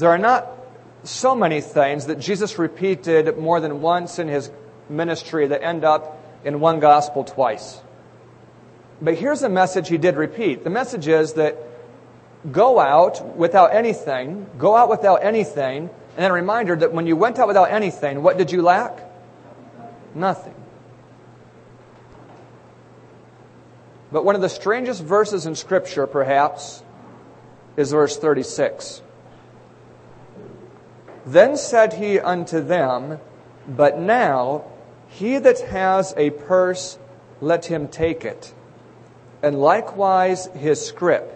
there are not so many things that Jesus repeated more than once in his ministry that end up in one gospel twice. But here's a message he did repeat. The message is that go out without anything, go out without anything, and then a reminder that when you went out without anything, what did you lack? Nothing. But one of the strangest verses in Scripture, perhaps, is verse 36. Then said he unto them, But now he that has a purse, let him take it, and likewise his scrip.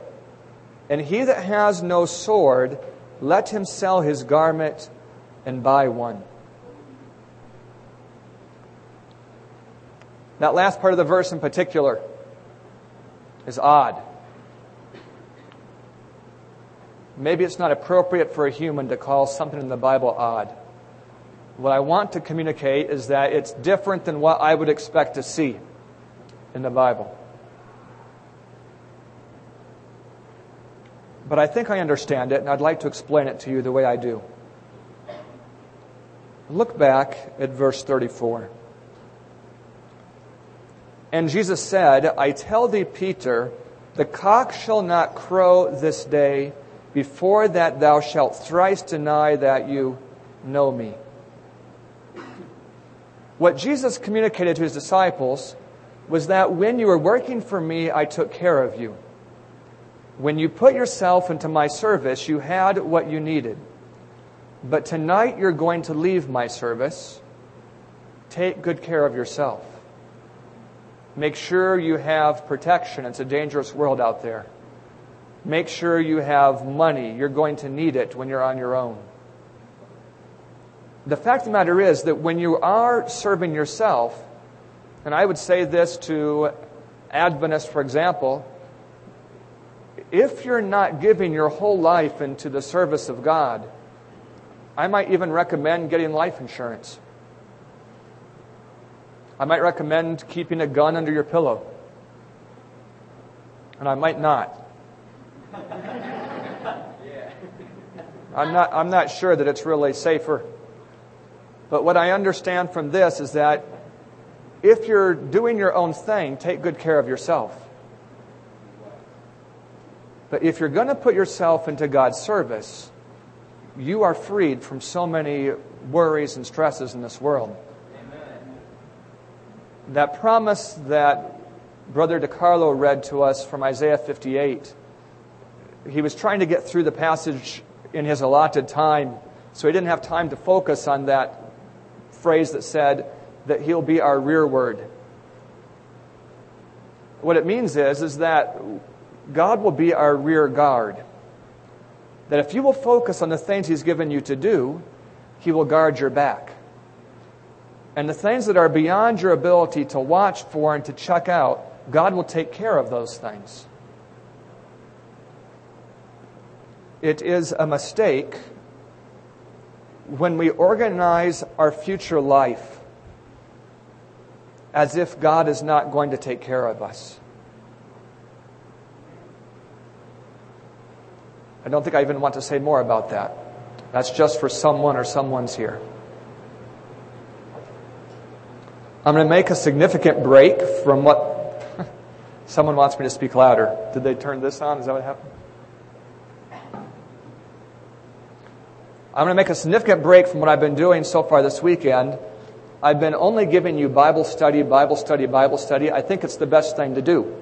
And he that has no sword, let him sell his garment and buy one. That last part of the verse in particular is odd. Maybe it's not appropriate for a human to call something in the Bible odd. What I want to communicate is that it's different than what I would expect to see in the Bible. But I think I understand it, and I'd like to explain it to you the way I do. Look back at verse 34. And Jesus said, I tell thee, Peter, the cock shall not crow this day before that thou shalt thrice deny that you know me. What Jesus communicated to his disciples was that when you were working for me, I took care of you. When you put yourself into my service, you had what you needed. But tonight you're going to leave my service. Take good care of yourself. Make sure you have protection. It's a dangerous world out there. Make sure you have money. You're going to need it when you're on your own. The fact of the matter is that when you are serving yourself, and I would say this to Adventists, for example, if you're not giving your whole life into the service of God, I might even recommend getting life insurance. I might recommend keeping a gun under your pillow. And I might not. I'm not, I'm not sure that it's really safer. But what I understand from this is that if you're doing your own thing, take good care of yourself. But if you're going to put yourself into God's service, you are freed from so many worries and stresses in this world. Amen. That promise that Brother DeCarlo read to us from Isaiah 58 he was trying to get through the passage in his allotted time, so he didn't have time to focus on that phrase that said that he'll be our rearward. What it means is, is that God will be our rear guard. That if you will focus on the things He's given you to do, He will guard your back. And the things that are beyond your ability to watch for and to check out, God will take care of those things. It is a mistake when we organize our future life as if God is not going to take care of us. I don't think I even want to say more about that. That's just for someone or someone's here. I'm going to make a significant break from what someone wants me to speak louder. Did they turn this on? Is that what happened? I'm going to make a significant break from what I've been doing so far this weekend. I've been only giving you Bible study, Bible study, Bible study. I think it's the best thing to do.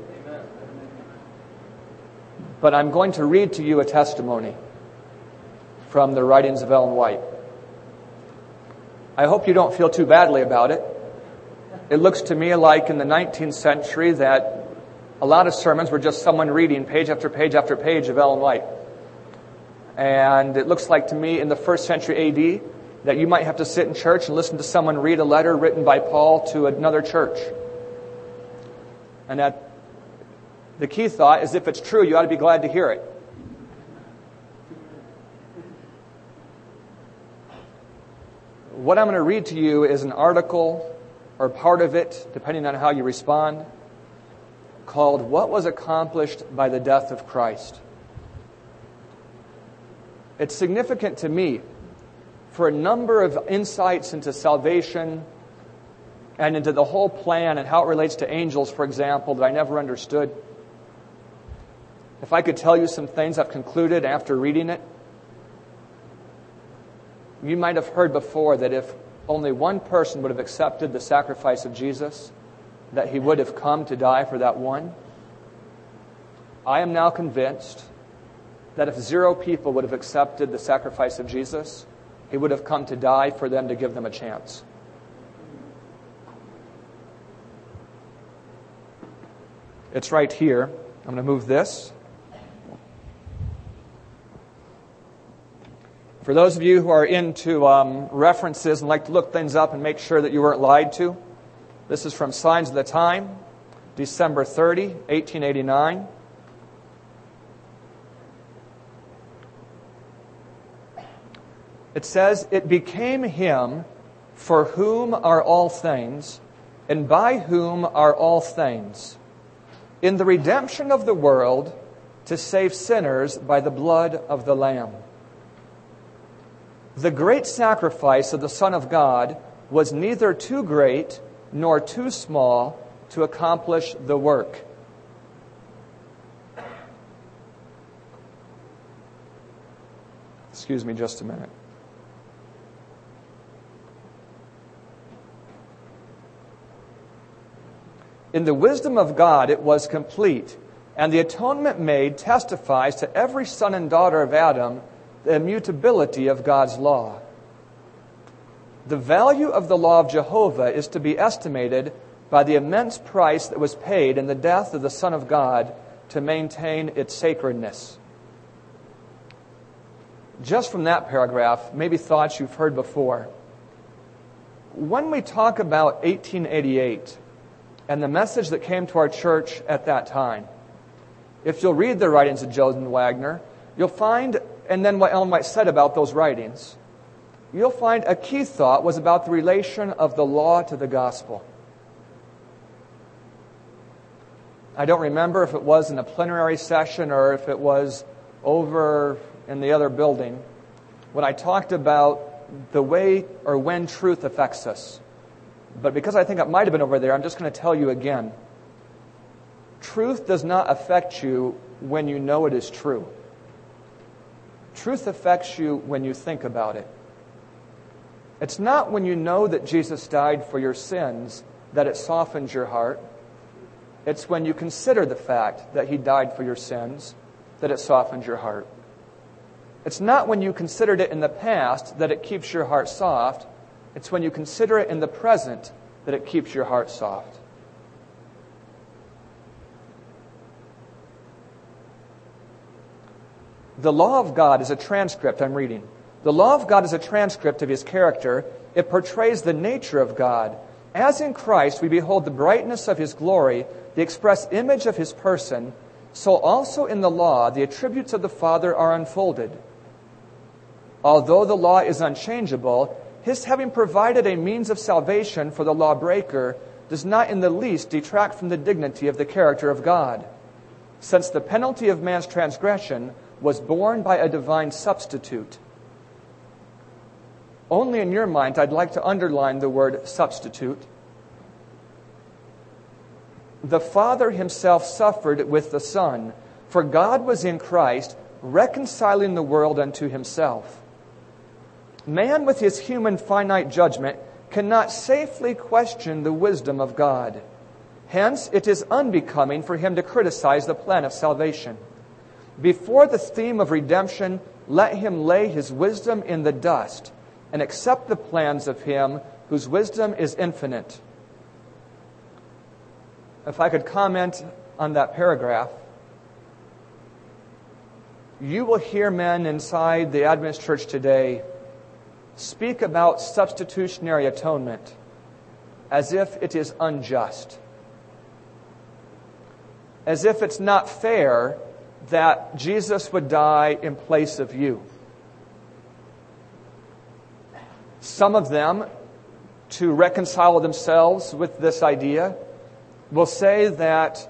But I'm going to read to you a testimony from the writings of Ellen White. I hope you don't feel too badly about it. It looks to me like in the 19th century that a lot of sermons were just someone reading page after page after page of Ellen White. And it looks like to me in the first century AD that you might have to sit in church and listen to someone read a letter written by Paul to another church. And that the key thought is if it's true, you ought to be glad to hear it. What I'm going to read to you is an article or part of it, depending on how you respond, called What Was Accomplished by the Death of Christ. It's significant to me for a number of insights into salvation and into the whole plan and how it relates to angels, for example, that I never understood. If I could tell you some things I've concluded after reading it, you might have heard before that if only one person would have accepted the sacrifice of Jesus, that he would have come to die for that one. I am now convinced that if zero people would have accepted the sacrifice of Jesus, he would have come to die for them to give them a chance. It's right here. I'm going to move this. For those of you who are into um, references and like to look things up and make sure that you weren't lied to, this is from Signs of the Time, December 30, 1889. It says, It became him for whom are all things, and by whom are all things, in the redemption of the world, to save sinners by the blood of the Lamb. The great sacrifice of the Son of God was neither too great nor too small to accomplish the work. Excuse me just a minute. In the wisdom of God, it was complete, and the atonement made testifies to every son and daughter of Adam the immutability of God's law. The value of the law of Jehovah is to be estimated by the immense price that was paid in the death of the Son of God to maintain its sacredness. Just from that paragraph, maybe thoughts you've heard before. When we talk about 1888 and the message that came to our church at that time, if you'll read the writings of Joseph Waggoner, you'll find and then what Ellen White said about those writings, you'll find a key thought was about the relation of the law to the gospel. I don't remember if it was in a plenary session or if it was over in the other building when I talked about the way or when truth affects us. But because I think it might have been over there, I'm just going to tell you again. Truth does not affect you when you know it is true. Truth affects you when you think about it. It's not when you know that Jesus died for your sins that it softens your heart. It's when you consider the fact that he died for your sins that it softens your heart. It's not when you considered it in the past that it keeps your heart soft. It's when you consider it in the present that it keeps your heart soft. The law of God is a transcript, I'm reading. The law of God is a transcript of his character. It portrays the nature of God. As in Christ we behold the brightness of his glory, the express image of his person, so also in the law the attributes of the Father are unfolded. Although the law is unchangeable, his having provided a means of salvation for the lawbreaker does not in the least detract from the dignity of the character of God, since the penalty of man's transgression was borne by a divine substitute. Only in your mind, I'd like to underline the word substitute. The Father himself suffered with the Son, for God was in Christ, reconciling the world unto himself. Man, with his human finite judgment, cannot safely question the wisdom of God. Hence, it is unbecoming for him to criticize the plan of salvation. Before the theme of redemption, let him lay his wisdom in the dust and accept the plans of him whose wisdom is infinite. If I could comment on that paragraph, you will hear men inside the Adventist church today speak about substitutionary atonement as if it is unjust, as if it's not fair that Jesus would die in place of you. Some of them, to reconcile themselves with this idea, will say that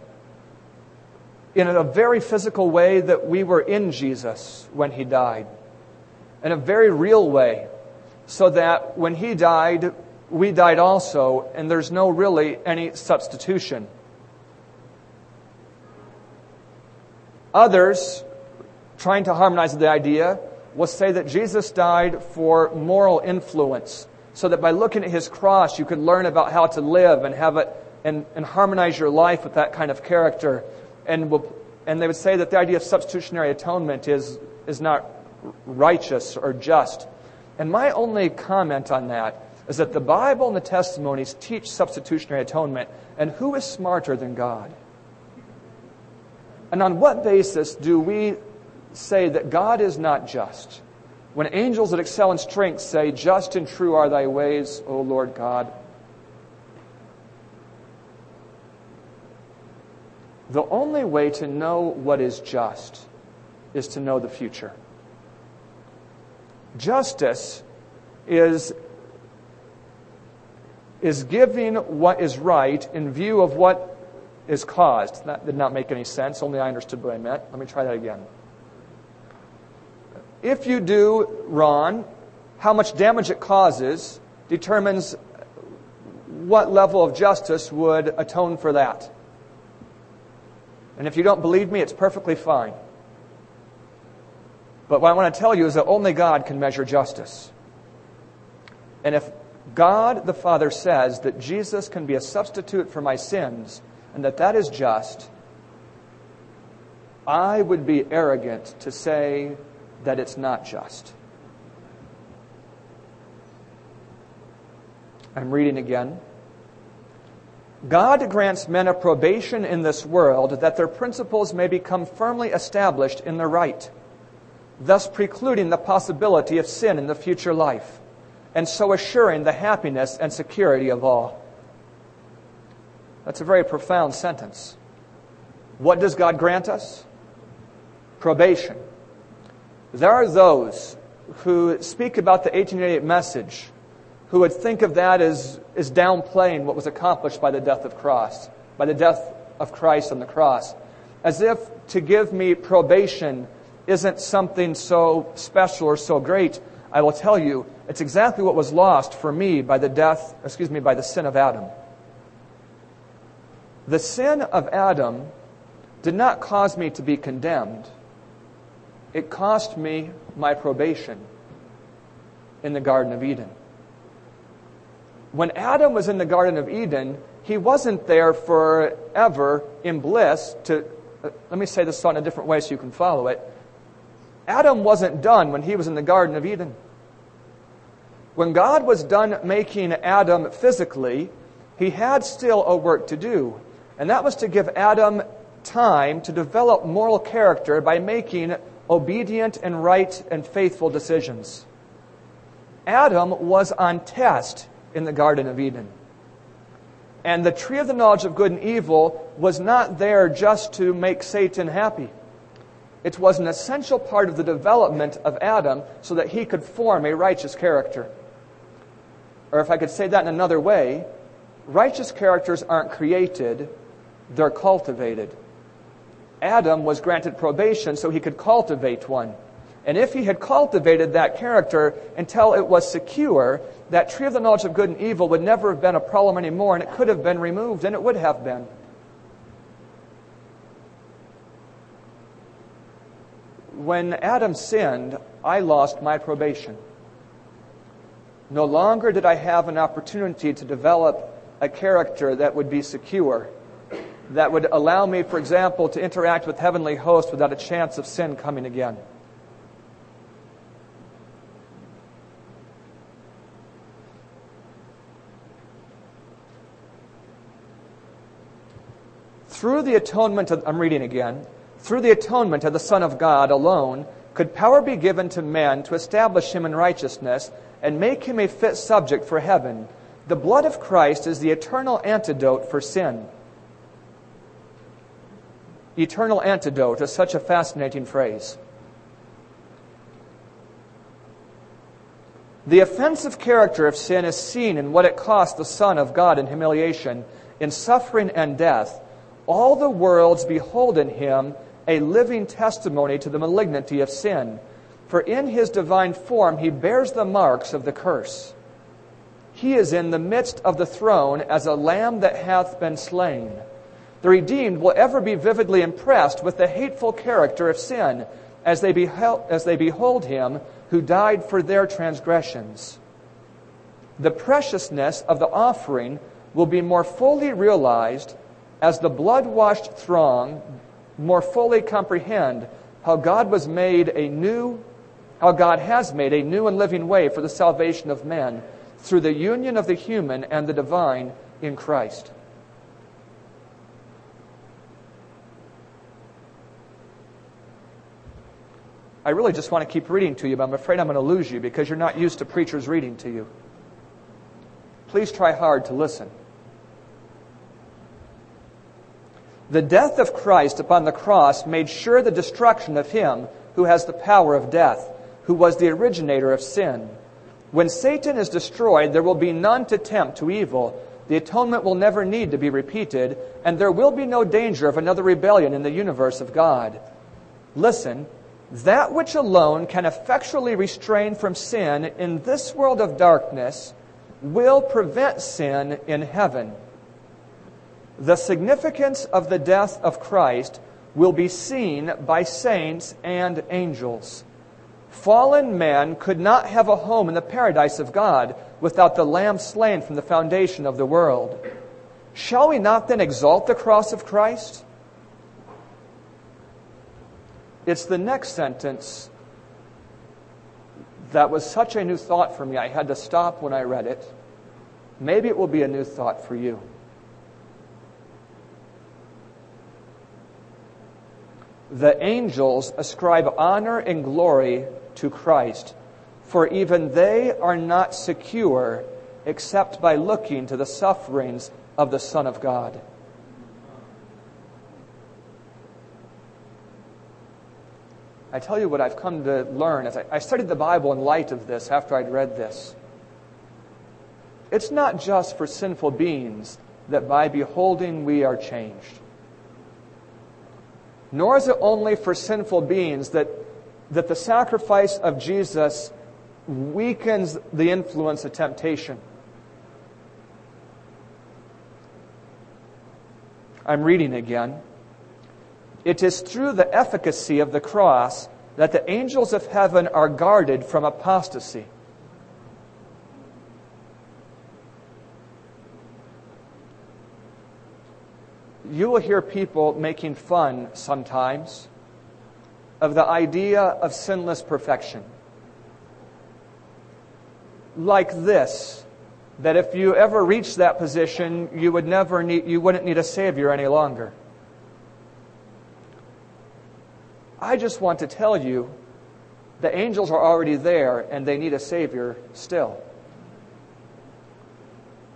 in a very physical way that we were in Jesus when he died. in a very real way, so that when he died, we died also, and there's no really any substitution. Others, trying to harmonize the idea, will say that Jesus died for moral influence, so that by looking at his cross, you could learn about how to live and have it and, and harmonize your life with that kind of character. And, will, and they would say that the idea of substitutionary atonement is, is not righteous or just. And my only comment on that is that the Bible and the testimonies teach substitutionary atonement, and who is smarter than God? And on what basis do we say that God is not just? When angels that excel in strength say, Just and true are thy ways, O Lord God. The only way to know what is just is to know the future. Justice is, is giving what is right in view of what is caused. That did not make any sense. Only I understood what I meant. Let me try that again. If you do wrong, how much damage it causes determines what level of justice would atone for that. And if you don't believe me, it's perfectly fine. But what I want to tell you is that only God can measure justice. And if God the Father says that Jesus can be a substitute for my sins and that that is just, I would be arrogant to say that it's not just. I'm reading again. God grants men a probation in this world that their principles may become firmly established in the right, thus precluding the possibility of sin in the future life, and so assuring the happiness and security of all. That's a very profound sentence. What does God grant us? Probation. There are those who speak about the 1888 message who would think of that as, as downplaying what was accomplished by the death of cross, by the death of Christ on the cross, as if to give me probation isn't something so special or so great. I will tell you, it's exactly what was lost for me by the death, excuse me, by the sin of Adam. The sin of Adam did not cause me to be condemned. It cost me my probation in the Garden of Eden when Adam was in the Garden of Eden, he wasn't there forever in bliss to, uh, let me say this in a different way so you can follow it. Adam wasn't done when he was in the Garden of Eden. When God was done making Adam physically, he had still a work to do. And that was to give Adam time to develop moral character by making obedient and right and faithful decisions. Adam was on test in the Garden of Eden. And the tree of the knowledge of good and evil was not there just to make Satan happy. It was an essential part of the development of Adam so that he could form a righteous character. Or if I could say that in another way, righteous characters aren't created, they're cultivated. Adam was granted probation so he could cultivate one. And if he had cultivated that character until it was secure, that tree of the knowledge of good and evil would never have been a problem anymore, and it could have been removed, and it would have been. When Adam sinned, I lost my probation. No longer did I have an opportunity to develop a character that would be secure, that would allow me, for example, to interact with heavenly hosts without a chance of sin coming again. Through the atonement of, I'm reading again, through the atonement of the Son of God alone, could power be given to man to establish him in righteousness and make him a fit subject for heaven. The blood of Christ is the eternal antidote for sin. Eternal antidote is such a fascinating phrase. The offensive character of sin is seen in what it cost the Son of God in humiliation, in suffering and death all the worlds behold in him a living testimony to the malignity of sin. For in his divine form he bears the marks of the curse. He is in the midst of the throne as a lamb that hath been slain. The redeemed will ever be vividly impressed with the hateful character of sin as they, behold, as they behold him who died for their transgressions. The preciousness of the offering will be more fully realized as the blood washed throng more fully comprehend how God was made a new, how God has made a new and living way for the salvation of men through the union of the human and the divine in Christ. I really just want to keep reading to you, but I'm afraid I'm going to lose you because you're not used to preachers reading to you. Please try hard to listen. The death of Christ upon the cross made sure the destruction of him who has the power of death, who was the originator of sin. When Satan is destroyed, there will be none to tempt to evil. The atonement will never need to be repeated, and there will be no danger of another rebellion in the universe of God. Listen, that which alone can effectually restrain from sin in this world of darkness will prevent sin in heaven. The significance of the death of Christ will be seen by saints and angels. Fallen man could not have a home in the paradise of God without the Lamb slain from the foundation of the world. Shall we not then exalt the cross of Christ? It's the next sentence that was such a new thought for me. I had to stop when I read it. Maybe it will be a new thought for you. The angels ascribe honor and glory to Christ, for even they are not secure except by looking to the sufferings of the Son of God. I tell you what I've come to learn as I, studied the Bible in light of this after I'd read this. It's not just for sinful beings that by beholding we are changed nor is it only for sinful beings that, that the sacrifice of Jesus weakens the influence of temptation. I'm reading again. It is through the efficacy of the cross that the angels of heaven are guarded from apostasy. You will hear people making fun sometimes of the idea of sinless perfection. Like this, that if you ever reach that position, you would never need, you wouldn't need a savior any longer. I just want to tell you the angels are already there and they need a savior still.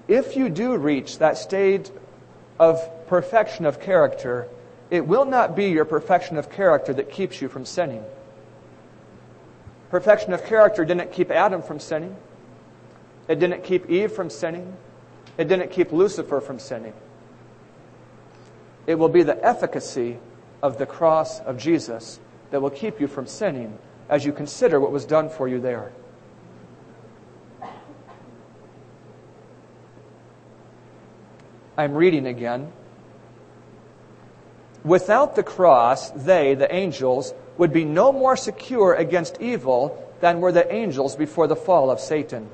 If you do reach that state of perfection of character, it will not be your perfection of character that keeps you from sinning. Perfection of character didn't keep Adam from sinning. It didn't keep Eve from sinning. It didn't keep Lucifer from sinning. It will be the efficacy of the cross of Jesus that will keep you from sinning as you consider what was done for you there. I'm reading again. Without the cross, they, the angels, would be no more secure against evil than were the angels before the fall of Satan.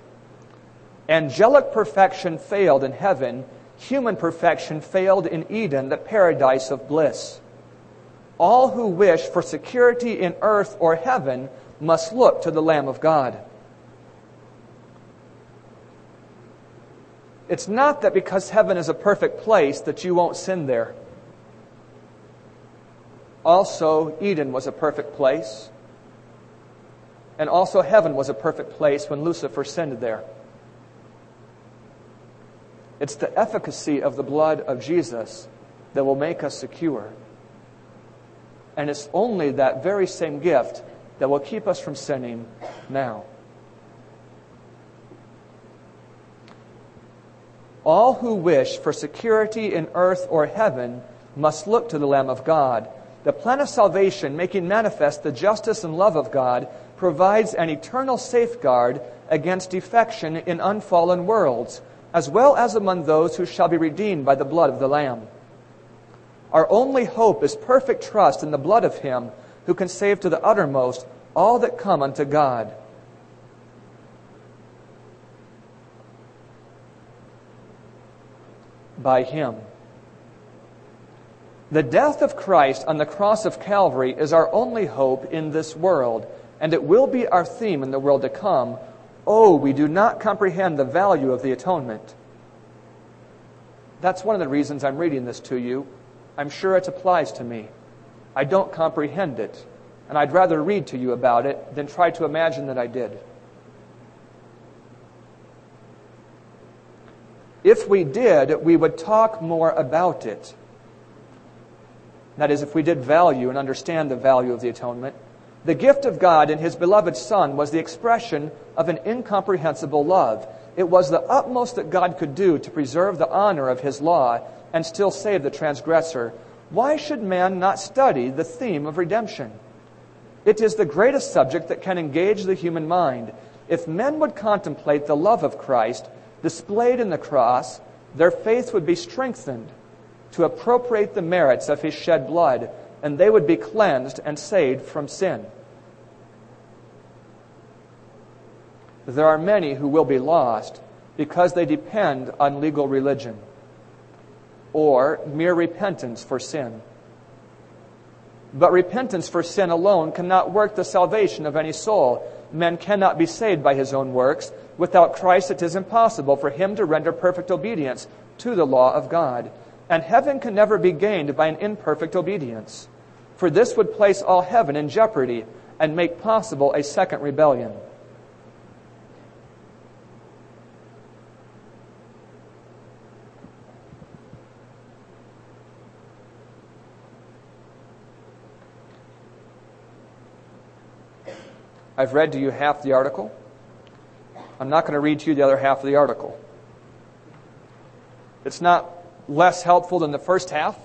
Angelic perfection failed in heaven, human perfection failed in Eden, the paradise of bliss. All who wish for security in earth or heaven must look to the Lamb of God. It's not that because heaven is a perfect place that you won't sin there. Also, Eden was a perfect place. And also, heaven was a perfect place when Lucifer sinned there. It's the efficacy of the blood of Jesus that will make us secure. And it's only that very same gift that will keep us from sinning now. All who wish for security in earth or heaven must look to the Lamb of God the plan of salvation, making manifest the justice and love of God, provides an eternal safeguard against defection in unfallen worlds, as well as among those who shall be redeemed by the blood of the Lamb. Our only hope is perfect trust in the blood of Him who can save to the uttermost all that come unto God. By Him. The death of Christ on the cross of Calvary is our only hope in this world, and it will be our theme in the world to come. Oh, we do not comprehend the value of the atonement. That's one of the reasons I'm reading this to you. I'm sure it applies to me. I don't comprehend it, and I'd rather read to you about it than try to imagine that I did. If we did, we would talk more about it. That is, if we did value and understand the value of the atonement. The gift of God in His beloved Son was the expression of an incomprehensible love. It was the utmost that God could do to preserve the honor of His law and still save the transgressor. Why should man not study the theme of redemption? It is the greatest subject that can engage the human mind. If men would contemplate the love of Christ displayed in the cross, their faith would be strengthened to appropriate the merits of his shed blood, and they would be cleansed and saved from sin. There are many who will be lost because they depend on legal religion or mere repentance for sin. But repentance for sin alone cannot work the salvation of any soul. Man cannot be saved by his own works. Without Christ, it is impossible for him to render perfect obedience to the law of God and heaven can never be gained by an imperfect obedience. For this would place all heaven in jeopardy and make possible a second rebellion. I've read to you half the article. I'm not going to read to you the other half of the article. It's not less helpful than the first half.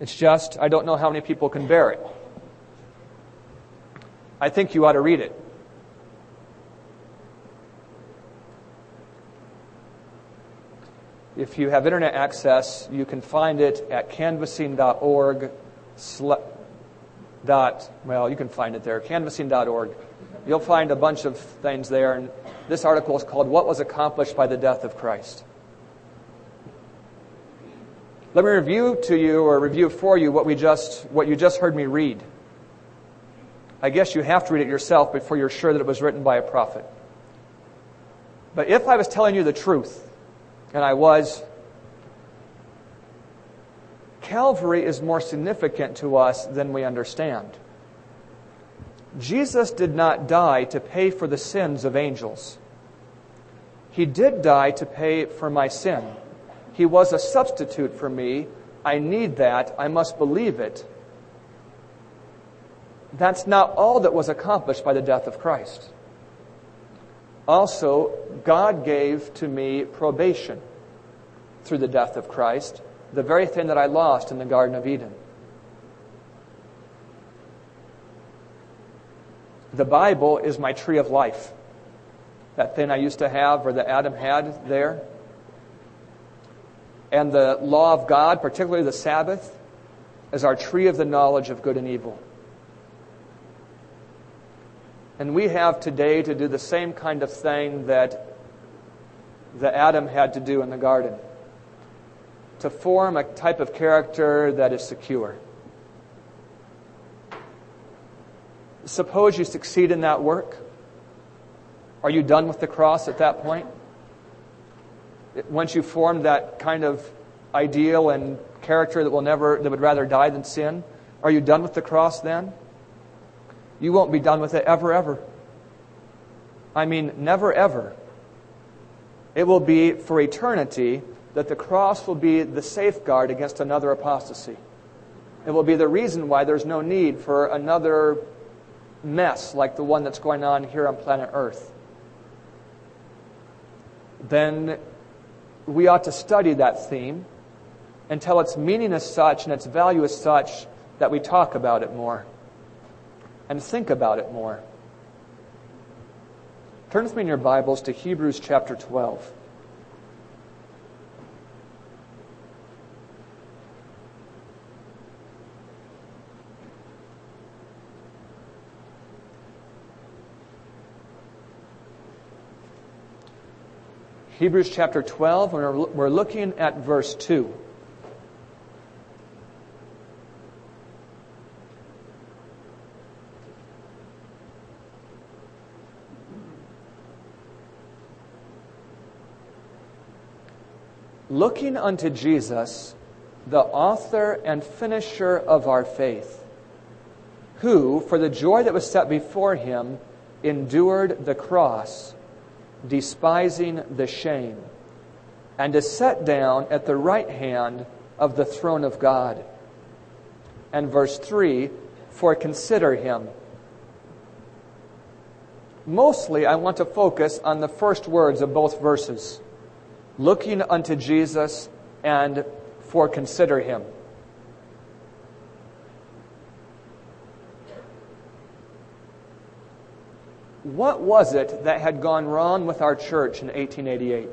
It's just, I don't know how many people can bear it. I think you ought to read it. If you have internet access, you can find it at canvassing.org. Dot, well, you can find it there, canvassing.org. You'll find a bunch of things there. And this article is called What Was Accomplished by the Death of Christ. Let me review to you or review for you what we just what you just heard me read. I guess you have to read it yourself before you're sure that it was written by a prophet. But if I was telling you the truth, and I was, Calvary is more significant to us than we understand. Jesus did not die to pay for the sins of angels. He did die to pay for my sin. He was a substitute for me. I need that. I must believe it. That's not all that was accomplished by the death of Christ. Also, God gave to me probation through the death of Christ, the very thing that I lost in the Garden of Eden. The Bible is my tree of life. That thing I used to have or that Adam had there and the law of God, particularly the Sabbath, is our tree of the knowledge of good and evil. And we have today to do the same kind of thing that the Adam had to do in the garden to form a type of character that is secure. Suppose you succeed in that work. Are you done with the cross at that point? once you form that kind of ideal and character that will never that would rather die than sin, are you done with the cross then? You won't be done with it ever ever. I mean, never ever. It will be for eternity that the cross will be the safeguard against another apostasy. It will be the reason why there's no need for another mess like the one that's going on here on planet Earth. Then we ought to study that theme until its meaning is such and its value is such that we talk about it more and think about it more. Turn with me in your Bibles to Hebrews chapter 12. Hebrews chapter 12, and we're looking at verse 2. Looking unto Jesus, the author and finisher of our faith, who, for the joy that was set before him, endured the cross despising the shame, and is set down at the right hand of the throne of God. And verse 3 For consider him. Mostly, I want to focus on the first words of both verses looking unto Jesus and for consider him. What was it that had gone wrong with our church in 1888?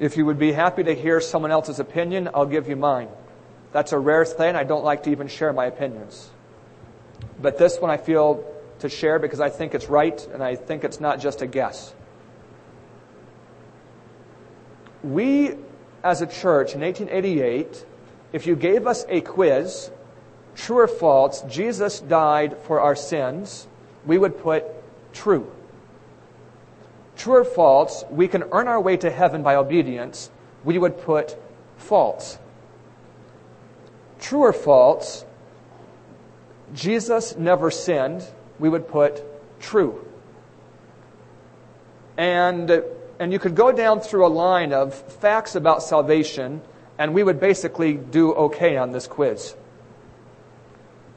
If you would be happy to hear someone else's opinion, I'll give you mine. That's a rare thing. I don't like to even share my opinions. But this one I feel to share because I think it's right and I think it's not just a guess. We, as a church in 1888, if you gave us a quiz, true or false, Jesus died for our sins, we would put true. True or false, we can earn our way to heaven by obedience, we would put false. True or false, Jesus never sinned, we would put true. And, and you could go down through a line of facts about salvation, and we would basically do okay on this quiz.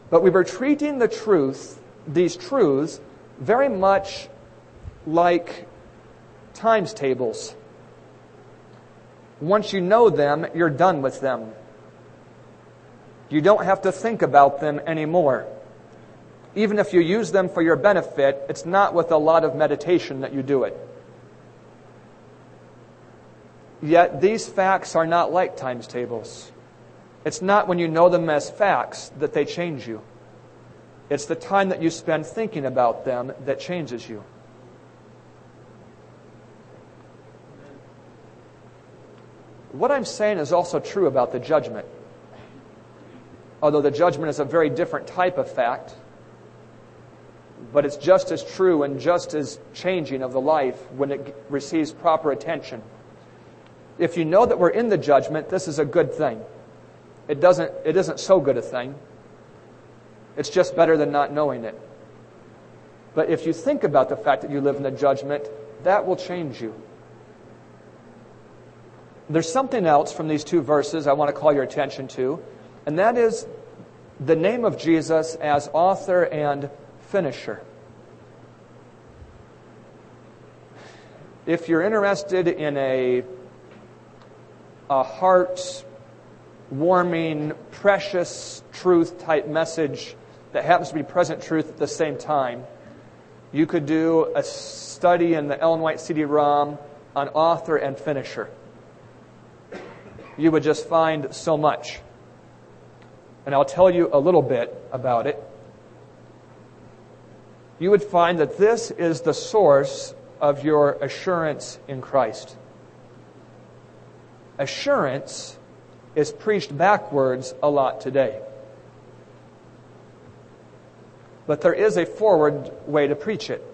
But we were treating the truth these truths very much like times tables. Once you know them, you're done with them. You don't have to think about them anymore. Even if you use them for your benefit, it's not with a lot of meditation that you do it. Yet these facts are not like times tables. It's not when you know them as facts that they change you. It's the time that you spend thinking about them that changes you. What I'm saying is also true about the judgment. Although the judgment is a very different type of fact, but it's just as true and just as changing of the life when it receives proper attention. If you know that we're in the judgment, this is a good thing. It doesn't, it isn't so good a thing. It's just better than not knowing it. But if you think about the fact that you live in the judgment, that will change you. There's something else from these two verses I want to call your attention to, and that is the name of Jesus as author and finisher. If you're interested in a, a heart warming, precious truth type message, that happens to be present truth at the same time. You could do a study in the Ellen White CD-ROM on author and finisher. You would just find so much. And I'll tell you a little bit about it. You would find that this is the source of your assurance in Christ. Assurance is preached backwards a lot today. But there is a forward way to preach it.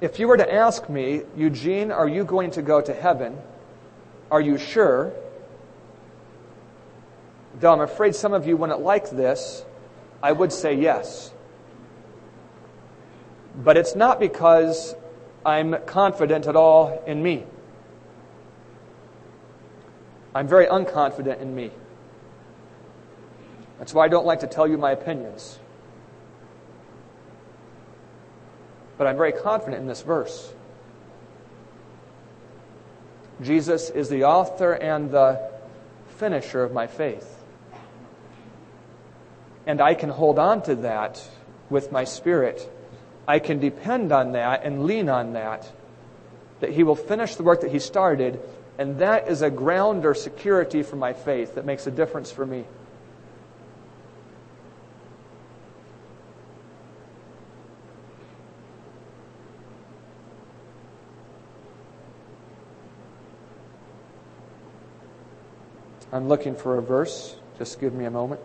If you were to ask me, Eugene, are you going to go to heaven? Are you sure? Though I'm afraid some of you wouldn't like this, I would say yes. But it's not because I'm confident at all in me. I'm very unconfident in me. That's why I don't like to tell you my opinions. But I'm very confident in this verse. Jesus is the author and the finisher of my faith. And I can hold on to that with my spirit I can depend on that and lean on that, that He will finish the work that He started, and that is a ground or security for my faith that makes a difference for me. I'm looking for a verse. Just give me a moment.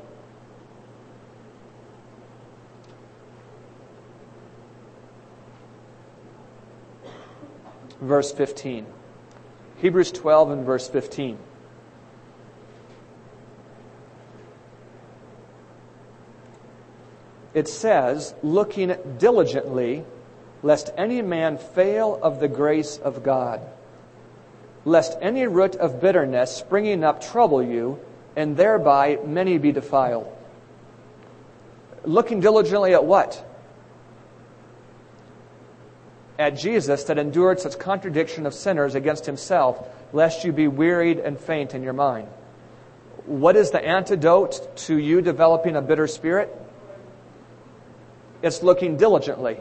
Verse 15. Hebrews 12 and verse 15. It says, looking diligently, lest any man fail of the grace of God lest any root of bitterness springing up trouble you, and thereby many be defiled. Looking diligently at what? At Jesus that endured such contradiction of sinners against himself, lest you be wearied and faint in your mind. What is the antidote to you developing a bitter spirit? It's looking diligently.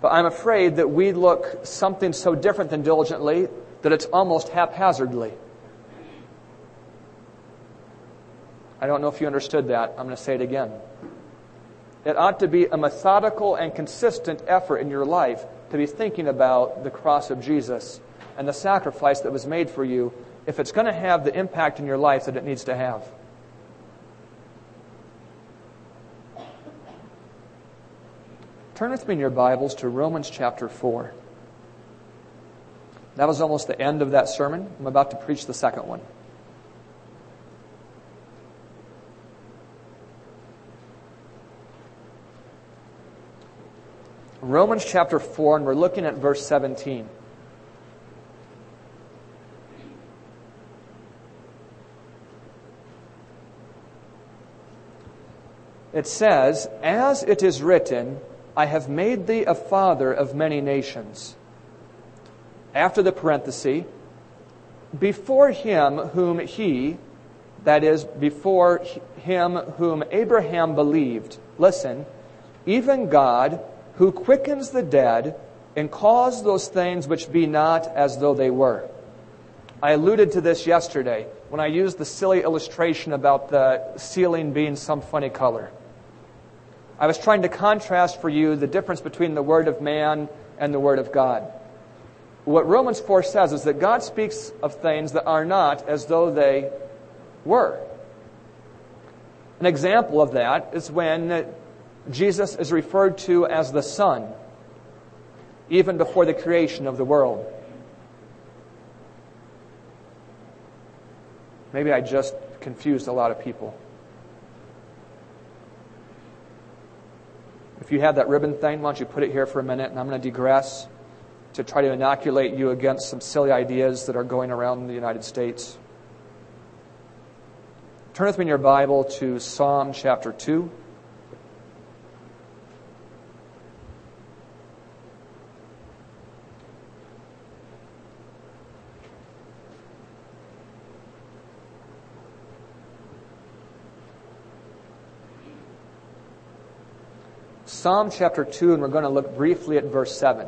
But I'm afraid that we look something so different than diligently that it's almost haphazardly. I don't know if you understood that. I'm going to say it again. It ought to be a methodical and consistent effort in your life to be thinking about the cross of Jesus and the sacrifice that was made for you if it's going to have the impact in your life that it needs to have. Turn with me in your Bibles to Romans chapter 4. That was almost the end of that sermon. I'm about to preach the second one. Romans chapter 4, and we're looking at verse 17. It says, As it is written, I have made thee a father of many nations after the parenthesis, before him whom he, that is, before him whom Abraham believed, listen, even God who quickens the dead and calls those things which be not as though they were. I alluded to this yesterday when I used the silly illustration about the ceiling being some funny color. I was trying to contrast for you the difference between the Word of man and the Word of God what Romans 4 says is that God speaks of things that are not as though they were. An example of that is when Jesus is referred to as the Son, even before the creation of the world. Maybe I just confused a lot of people. If you have that ribbon thing, why don't you put it here for a minute and I'm going to digress to try to inoculate you against some silly ideas that are going around the United States. Turn with me in your Bible to Psalm chapter 2. Psalm chapter 2, and we're going to look briefly at verse 7.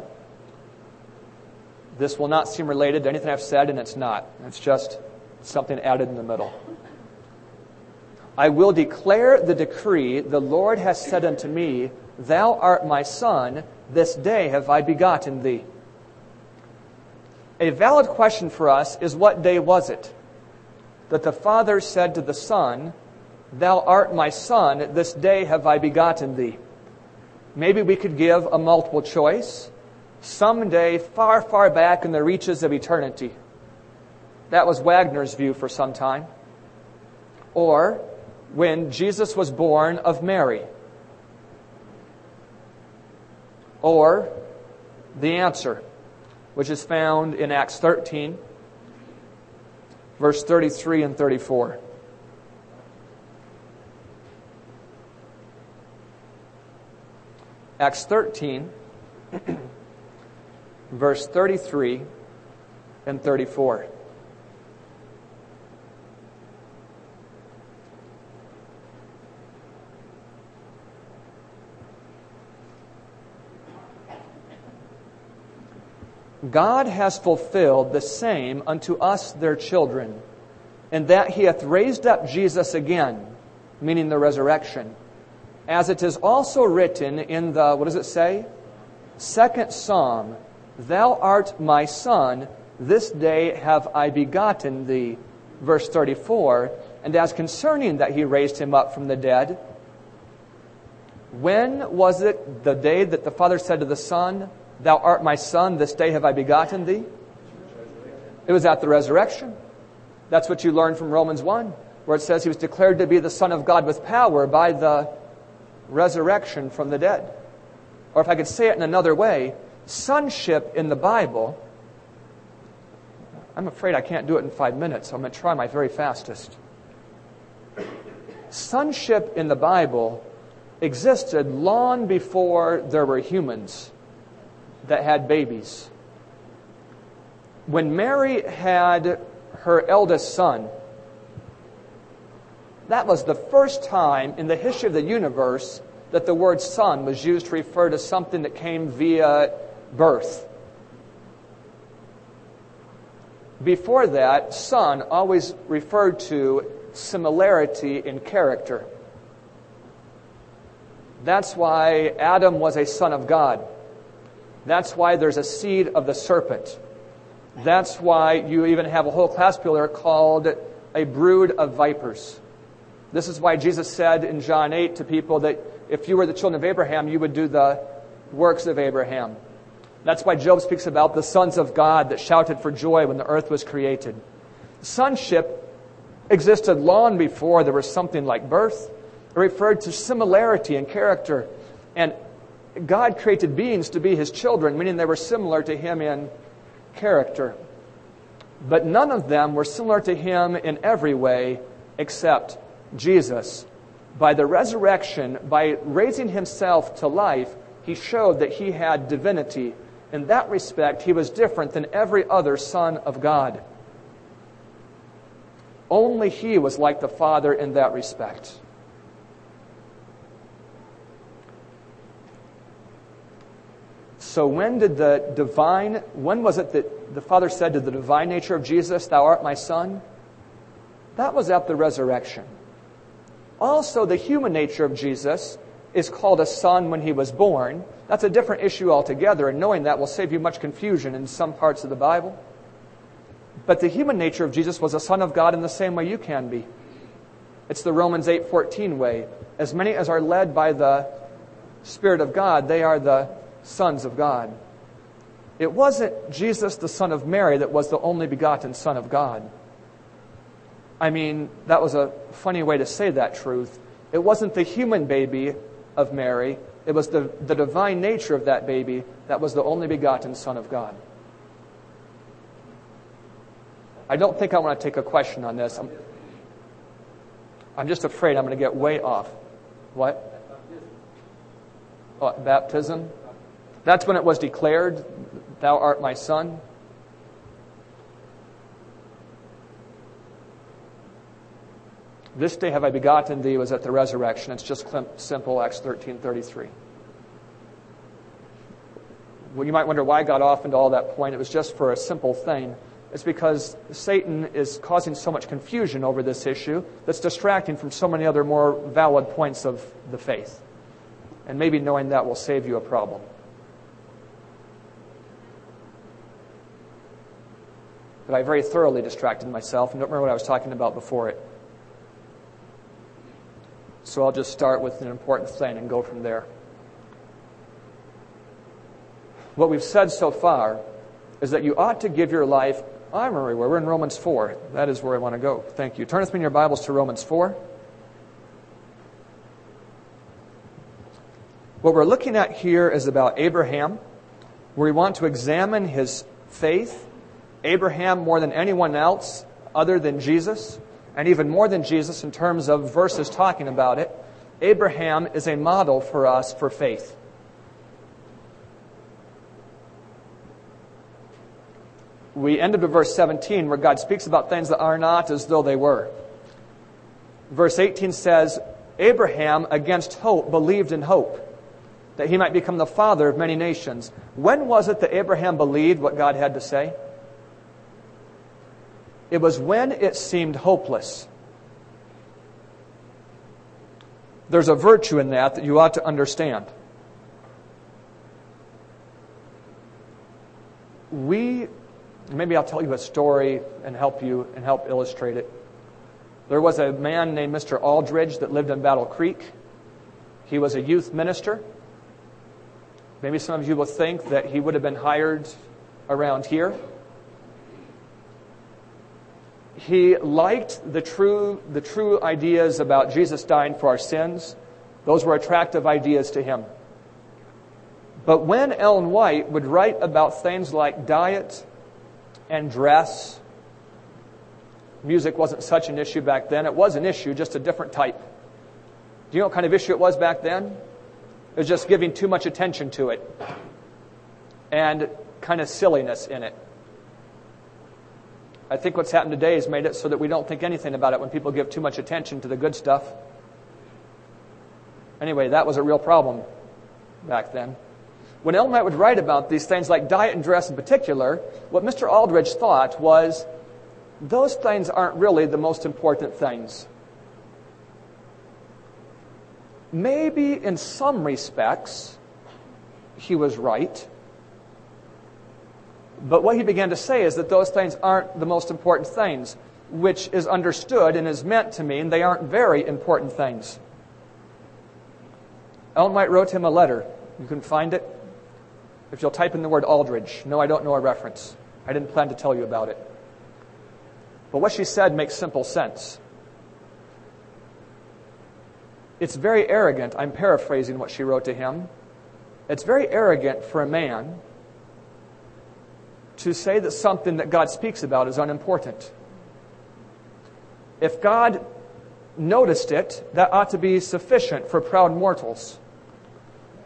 This will not seem related to anything I've said, and it's not. It's just something added in the middle. I will declare the decree, the Lord has said unto me, Thou art my son, this day have I begotten thee. A valid question for us is what day was it? That the Father said to the Son, Thou art my son, this day have I begotten thee. Maybe we could give a multiple choice someday far, far back in the reaches of eternity. That was Waggoner's view for some time. Or when Jesus was born of Mary. Or the answer, which is found in Acts 13, verse 33 and 34. Acts 13 verse 33 and 34. God has fulfilled the same unto us their children, in that he hath raised up Jesus again, meaning the resurrection, as it is also written in the, what does it say? Second Psalm, Thou art my son, this day have I begotten thee. Verse 34, and as concerning that he raised him up from the dead, when was it the day that the Father said to the Son, Thou art my Son, this day have I begotten thee? It was at the resurrection. That's what you learn from Romans 1, where it says he was declared to be the Son of God with power by the resurrection from the dead. Or if I could say it in another way, sonship in the Bible, I'm afraid I can't do it in five minutes, so I'm going to try my very fastest. Sonship in the Bible existed long before there were humans that had babies. When Mary had her eldest son, that was the first time in the history of the universe that the word son was used to refer to something that came via birth. Before that, son always referred to similarity in character. That's why Adam was a son of God. That's why there's a seed of the serpent. That's why you even have a whole class pillar called a brood of vipers. This is why Jesus said in John 8 to people that if you were the children of Abraham, you would do the works of Abraham. That's why Job speaks about the sons of God that shouted for joy when the earth was created. Sonship existed long before there was something like birth. It referred to similarity in character. And God created beings to be his children, meaning they were similar to him in character. But none of them were similar to him in every way except Jesus. By the resurrection, by raising himself to life, he showed that he had divinity. In that respect, he was different than every other son of God. Only he was like the Father in that respect. So when did the divine, when was it that the Father said to the divine nature of Jesus, Thou art my Son? That was at the resurrection. Also, the human nature of Jesus is called a son when he was born. That's a different issue altogether, and knowing that will save you much confusion in some parts of the Bible. But the human nature of Jesus was a son of God in the same way you can be. It's the Romans 8:14 way. As many as are led by the Spirit of God, they are the sons of God. It wasn't Jesus, the son of Mary, that was the only begotten son of God. I mean, that was a funny way to say that truth. It wasn't the human baby of Mary, it was the, the divine nature of that baby that was the only begotten son of God. I don't think I want to take a question on this. I'm, I'm just afraid I'm going to get way off. What? Oh, baptism? That's when it was declared, Thou art my son. This day have I begotten thee was at the resurrection. It's just simple, Acts 13 33. Well, you might wonder why I got off into all that point. It was just for a simple thing. It's because Satan is causing so much confusion over this issue that's distracting from so many other more valid points of the faith. And maybe knowing that will save you a problem. But I very thoroughly distracted myself and don't remember what I was talking about before it. So I'll just start with an important thing and go from there. What we've said so far is that you ought to give your life. I remember where we're in Romans 4. That is where I want to go. Thank you. Turn with me in your Bibles to Romans 4. What we're looking at here is about Abraham, where we want to examine his faith. Abraham, more than anyone else other than Jesus, and even more than Jesus in terms of verses talking about it, Abraham is a model for us for faith. We ended with verse 17 where God speaks about things that are not as though they were. Verse 18 says, Abraham, against hope, believed in hope that he might become the father of many nations. When was it that Abraham believed what God had to say? It was when it seemed hopeless. There's a virtue in that that you ought to understand. We, maybe I'll tell you a story and help you and help illustrate it. There was a man named Mr. Aldridge that lived in Battle Creek. He was a youth minister. Maybe some of you will think that he would have been hired around here. He liked the true, the true ideas about Jesus dying for our sins. Those were attractive ideas to him. But when Ellen White would write about things like diet and dress, music wasn't such an issue back then. It was an issue, just a different type. Do you know what kind of issue it was back then? It was just giving too much attention to it and kind of silliness in it. I think what's happened today has made it so that we don't think anything about it when people give too much attention to the good stuff. Anyway, that was a real problem back then. When Ellen White would write about these things like diet and dress in particular, what Mr. Aldridge thought was those things aren't really the most important things. Maybe in some respects, he was right. But what he began to say is that those things aren't the most important things, which is understood and is meant to mean they aren't very important things. Ellen White wrote him a letter. You can find it if you'll type in the word Aldridge. No, I don't know a reference. I didn't plan to tell you about it. But what she said makes simple sense. It's very arrogant. I'm paraphrasing what she wrote to him. It's very arrogant for a man to say that something that God speaks about is unimportant. If God noticed it, that ought to be sufficient for proud mortals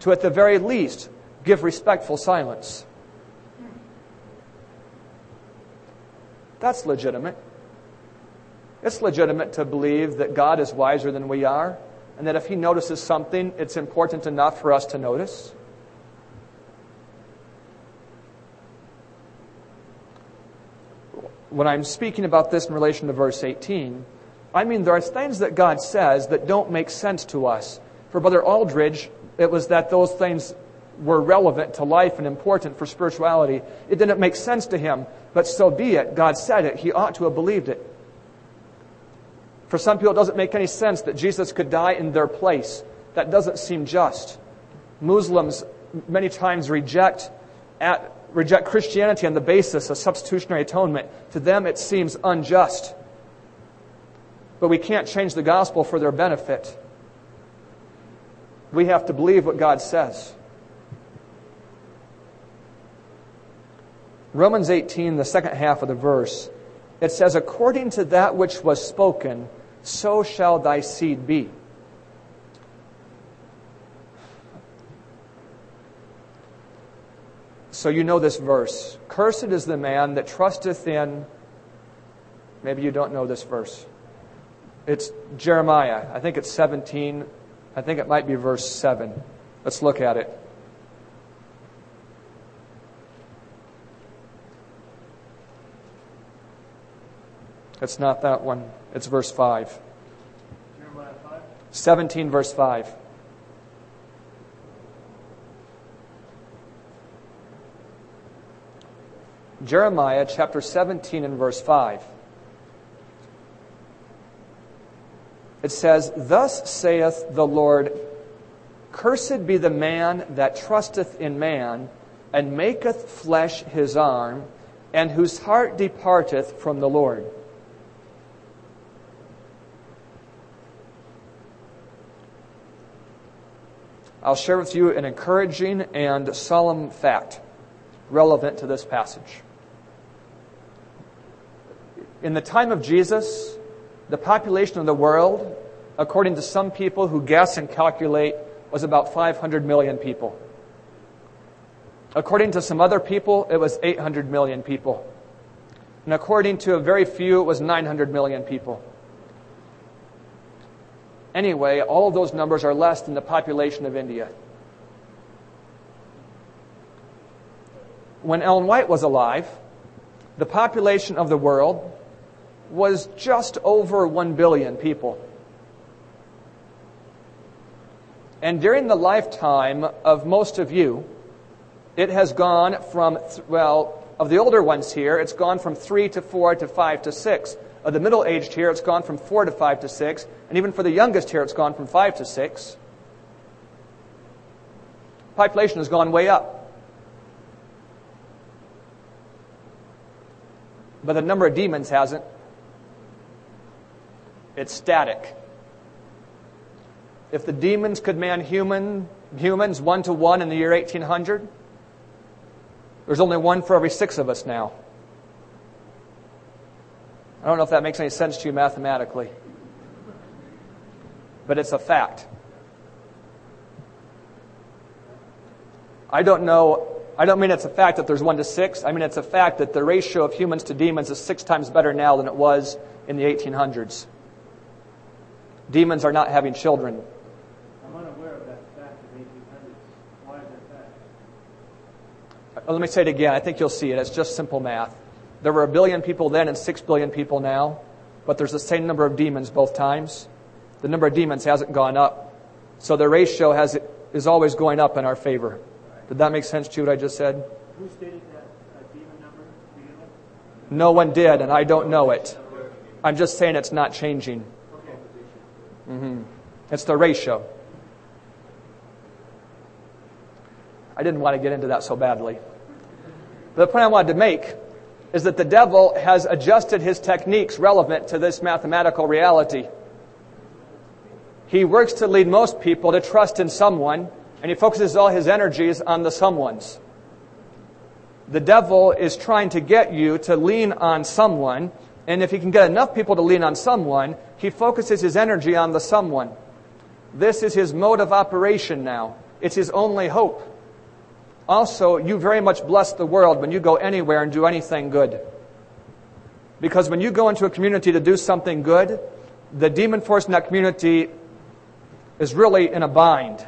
to, at the very least, give respectful silence. That's legitimate. It's legitimate to believe that God is wiser than we are, and that if He notices something, it's important enough for us to notice. When I'm speaking about this in relation to verse 18, I mean there are things that God says that don't make sense to us. For Brother Aldridge, it was that those things were relevant to life and important for spirituality. It didn't make sense to him, but so be it. God said it. He ought to have believed it. For some people, it doesn't make any sense that Jesus could die in their place. That doesn't seem just. Muslims many times reject at, reject Christianity on the basis of substitutionary atonement. To them, it seems unjust. But we can't change the gospel for their benefit. We have to believe what God says. Romans 18, the second half of the verse, it says, According to that which was spoken, so shall thy seed be. So you know this verse. Cursed is the man that trusteth in. Maybe you don't know this verse. It's Jeremiah. I think it's 17. I think it might be verse 7. Let's look at it. It's not that one. It's verse 5. Jeremiah 5? 17, verse 5. Jeremiah chapter 17 and verse 5. It says, Thus saith the Lord, Cursed be the man that trusteth in man, and maketh flesh his arm, and whose heart departeth from the Lord. I'll share with you an encouraging and solemn fact relevant to this passage. In the time of Jesus, the population of the world, according to some people who guess and calculate, was about 500 million people. According to some other people, it was 800 million people. And according to a very few, it was 900 million people. Anyway, all of those numbers are less than the population of India. when Ellen White was alive, the population of the world was just over 1 billion people. And during the lifetime of most of you, it has gone from, well, of the older ones here, it's gone from 3 to 4 to 5 to 6. Of the middle aged here, it's gone from 4 to 5 to 6. And even for the youngest here, it's gone from 5 to 6. Population has gone way up. But the number of demons hasn't. It's static. If the demons could man human, humans one to one in the year 1800, there's only one for every six of us now. I don't know if that makes any sense to you mathematically, but it's a fact. I don't know I don't mean it's a fact that there's one to six. I mean it's a fact that the ratio of humans to demons is six times better now than it was in the 1800s. Demons are not having children. I'm unaware of that fact in 1800s. Why is that fact? Uh, let me say it again. I think you'll see it. It's just simple math. There were a billion people then and six billion people now, but there's the same number of demons both times. The number of demons hasn't gone up. So the ratio has, is always going up in our favor. Did that make sense to you what I just said? Who stated that uh, demon number No one did, and I don't know it. I'm just saying it's not changing. Mm-hmm. It's the ratio. I didn't want to get into that so badly. But the point I wanted to make is that the devil has adjusted his techniques relevant to this mathematical reality. He works to lead most people to trust in someone and he focuses all his energies on the someones. The devil is trying to get you to lean on someone, and if he can get enough people to lean on someone, he focuses his energy on the someone. This is his mode of operation now. It's his only hope. Also, you very much bless the world when you go anywhere and do anything good. Because when you go into a community to do something good, the demon force in that community is really in a bind.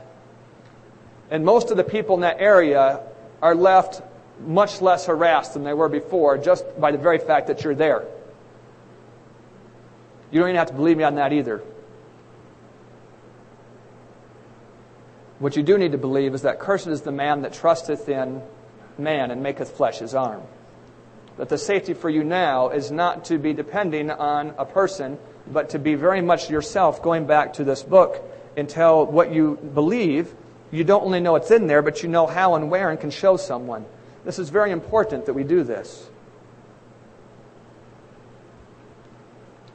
And most of the people in that area are left much less harassed than they were before just by the very fact that you're there. You don't even have to believe me on that either. What you do need to believe is that cursed is the man that trusteth in man and maketh flesh his arm. That the safety for you now is not to be depending on a person, but to be very much yourself going back to this book until what you believe you don't only know it's in there, but you know how and where and can show someone. This is very important that we do this.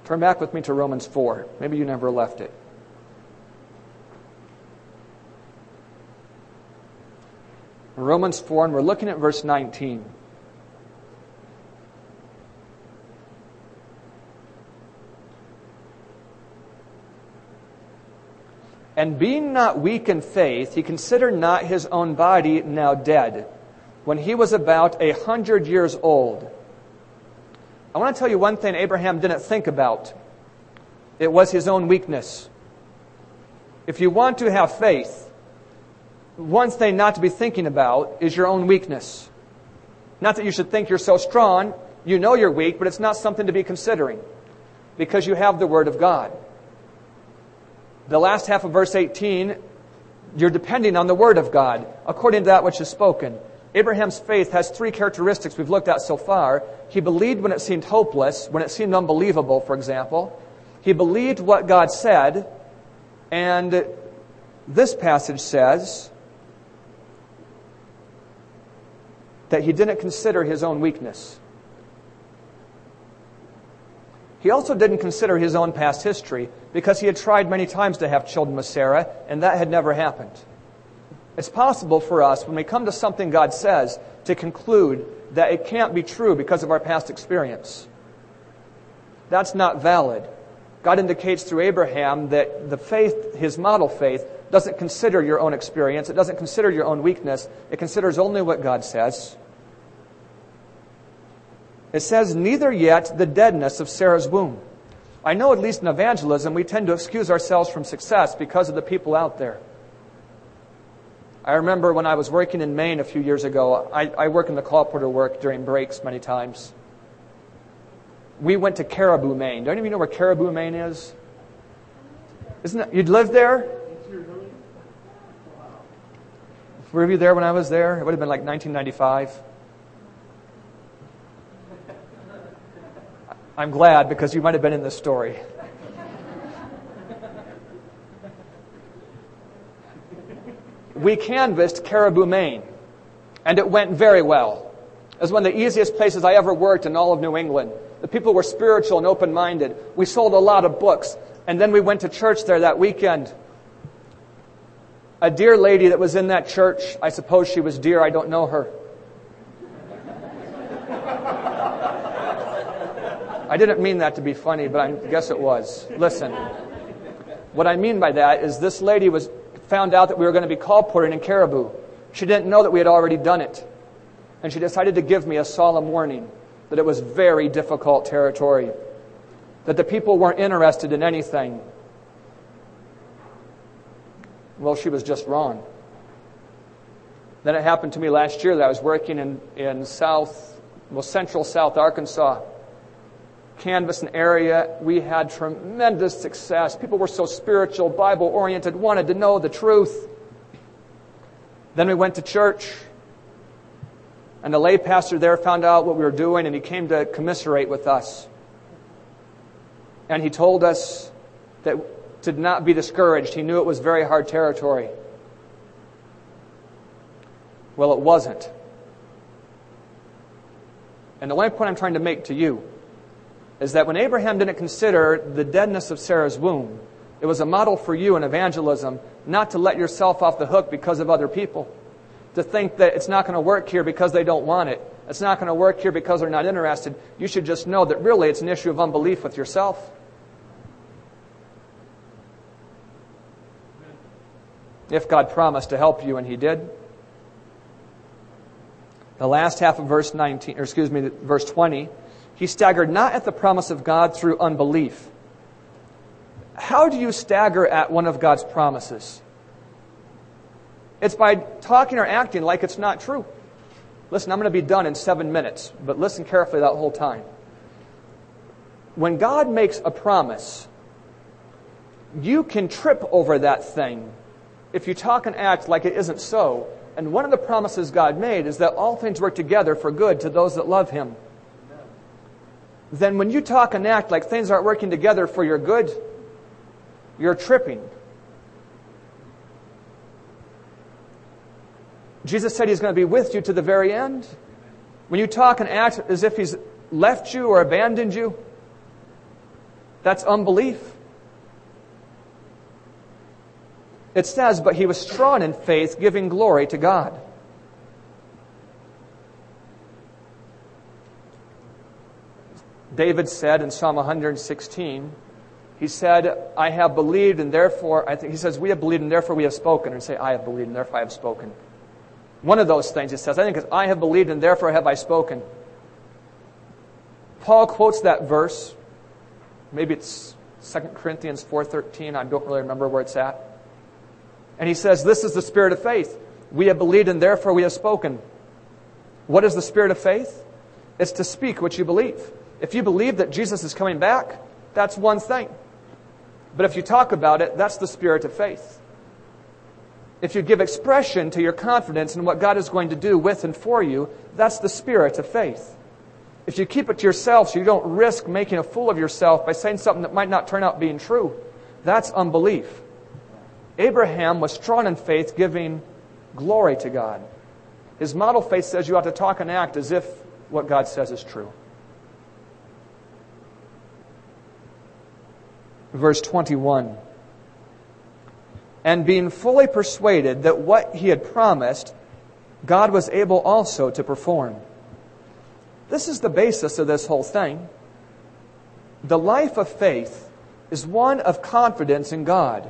Turn back with me to Romans 4. Maybe you never left it. Romans 4, and we're looking at verse 19. And being not weak in faith, he considered not his own body now dead, when he was about a hundred years old. I want to tell you one thing Abraham didn't think about. It was his own weakness. If you want to have faith, one thing not to be thinking about is your own weakness. Not that you should think you're so strong. You know you're weak, but it's not something to be considering because you have the Word of God the last half of verse 18, you're depending on the Word of God, according to that which is spoken. Abraham's faith has three characteristics we've looked at so far. He believed when it seemed hopeless, when it seemed unbelievable, for example. He believed what God said, and this passage says that he didn't consider his own weakness. He also didn't consider his own past history because he had tried many times to have children with Sarah, and that had never happened. It's possible for us, when we come to something God says, to conclude that it can't be true because of our past experience. That's not valid. God indicates through Abraham that the faith, his model faith, doesn't consider your own experience. It doesn't consider your own weakness. It considers only what God says. It says, neither yet the deadness of Sarah's womb. I know at least in evangelism, we tend to excuse ourselves from success because of the people out there. I remember when I was working in Maine a few years ago, I, I work in the colporteur work during breaks many times. We went to Caribou, Maine. Don't even know where Caribou, Maine is? Isn't it? You'd live there? Were you there when I was there? It would have been like 1995. I'm glad because you might have been in this story. We canvassed Caribou, Maine, and it went very well. It was one of the easiest places I ever worked in all of New England. The people were spiritual and open minded. We sold a lot of books, and then we went to church there that weekend. A dear lady that was in that church, I suppose she was dear, I don't know her. I didn't mean that to be funny, but I guess it was. Listen, what I mean by that is this lady was found out that we were going to be colporteuring in Caribou. She didn't know that we had already done it. And she decided to give me a solemn warning that it was very difficult territory, that the people weren't interested in anything. Well, she was just wrong. Then it happened to me last year that I was working in, in South, well, Central South Arkansas canvass an area. We had tremendous success. People were so spiritual, Bible oriented, wanted to know the truth. Then we went to church, and the lay pastor there found out what we were doing, and he came to commiserate with us. And he told us that to not be discouraged. He knew it was very hard territory. Well, it wasn't. And the only point I'm trying to make to you is that when Abraham didn't consider the deadness of Sarah's womb, it was a model for you in evangelism not to let yourself off the hook because of other people. To think that it's not going to work here because they don't want it. It's not going to work here because they're not interested. You should just know that really it's an issue of unbelief with yourself. If God promised to help you and He did. The last half of verse 19, or excuse me, verse 20 he staggered not at the promise of God through unbelief. How do you stagger at one of God's promises? It's by talking or acting like it's not true. Listen, I'm going to be done in seven minutes, but listen carefully that whole time. When God makes a promise, you can trip over that thing if you talk and act like it isn't so. And one of the promises God made is that all things work together for good to those that love Him then when you talk and act like things aren't working together for your good, you're tripping. Jesus said he's going to be with you to the very end. When you talk and act as if he's left you or abandoned you, that's unbelief. It says, but he was strong in faith, giving glory to God. David said in Psalm 116, he said, I have believed and therefore, I think he says, we have believed and therefore we have spoken. Or say, I have believed and therefore I have spoken. One of those things it says, I think I have believed and therefore have I spoken. Paul quotes that verse. Maybe it's 2 Corinthians 4.13. I don't really remember where it's at. And he says, this is the spirit of faith. We have believed and therefore we have spoken. What is the spirit of faith? It's to speak what you believe. If you believe that Jesus is coming back, that's one thing. But if you talk about it, that's the spirit of faith. If you give expression to your confidence in what God is going to do with and for you, that's the spirit of faith. If you keep it to yourself so you don't risk making a fool of yourself by saying something that might not turn out being true, that's unbelief. Abraham was strong in faith, giving glory to God. His model faith says you ought to talk and act as if what God says is true. Verse 21. And being fully persuaded that what he had promised, God was able also to perform. This is the basis of this whole thing. The life of faith is one of confidence in God.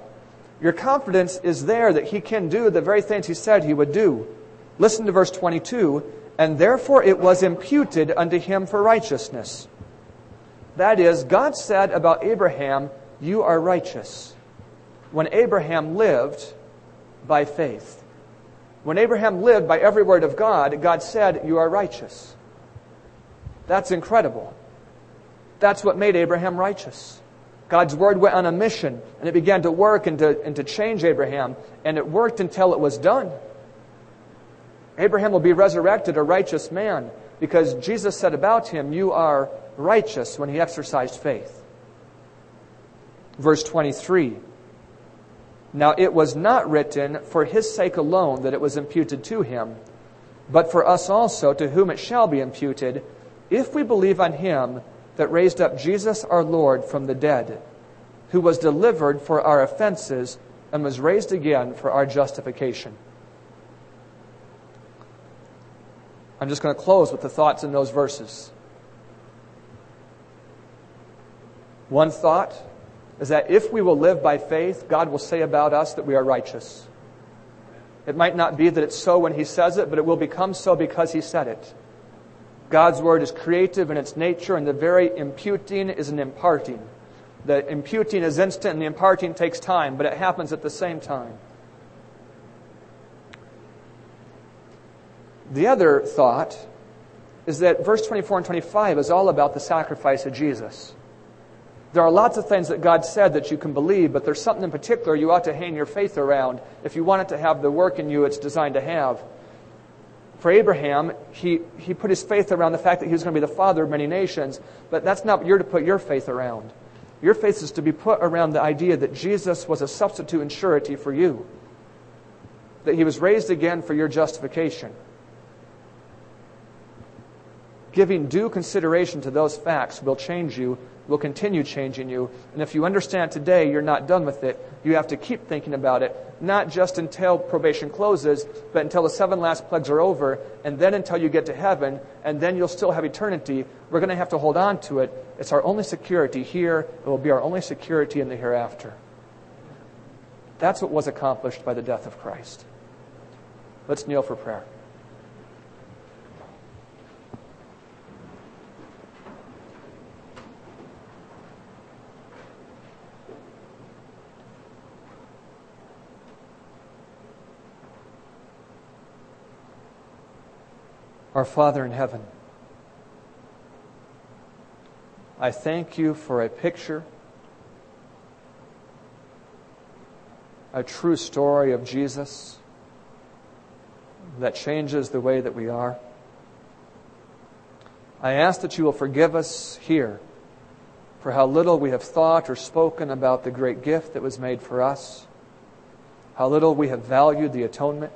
Your confidence is there that he can do the very things he said he would do. Listen to verse 22. And therefore it was imputed unto him for righteousness. That is, God said about Abraham, you are righteous. When Abraham lived by faith. When Abraham lived by every word of God, God said, You are righteous. That's incredible. That's what made Abraham righteous. God's word went on a mission and it began to work and to, and to change Abraham, and it worked until it was done. Abraham will be resurrected a righteous man because Jesus said about him, You are righteous when he exercised faith. Verse 23. Now it was not written for his sake alone that it was imputed to him, but for us also to whom it shall be imputed, if we believe on him that raised up Jesus our Lord from the dead, who was delivered for our offenses and was raised again for our justification. I'm just going to close with the thoughts in those verses. One thought is that if we will live by faith, God will say about us that we are righteous. It might not be that it's so when He says it, but it will become so because He said it. God's Word is creative in its nature, and the very imputing is an imparting. The imputing is instant, and the imparting takes time, but it happens at the same time. The other thought is that verse 24 and 25 is all about the sacrifice of Jesus. There are lots of things that God said that you can believe, but there's something in particular you ought to hang your faith around if you want it to have the work in you it's designed to have. For Abraham, he, he put his faith around the fact that he was going to be the father of many nations, but that's not what you're to put your faith around. Your faith is to be put around the idea that Jesus was a substitute and surety for you, that he was raised again for your justification giving due consideration to those facts will change you, will continue changing you. And if you understand today you're not done with it, you have to keep thinking about it, not just until probation closes, but until the seven last plagues are over, and then until you get to heaven, and then you'll still have eternity. We're going to have to hold on to it. It's our only security here. It will be our only security in the hereafter. That's what was accomplished by the death of Christ. Let's kneel for prayer. Our Father in heaven, I thank you for a picture, a true story of Jesus that changes the way that we are. I ask that you will forgive us here for how little we have thought or spoken about the great gift that was made for us, how little we have valued the atonement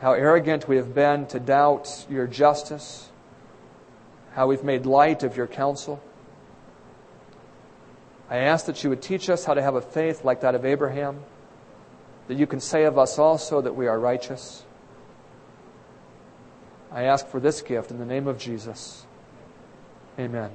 how arrogant we have been to doubt your justice, how we've made light of your counsel. I ask that you would teach us how to have a faith like that of Abraham, that you can say of us also that we are righteous. I ask for this gift in the name of Jesus. Amen.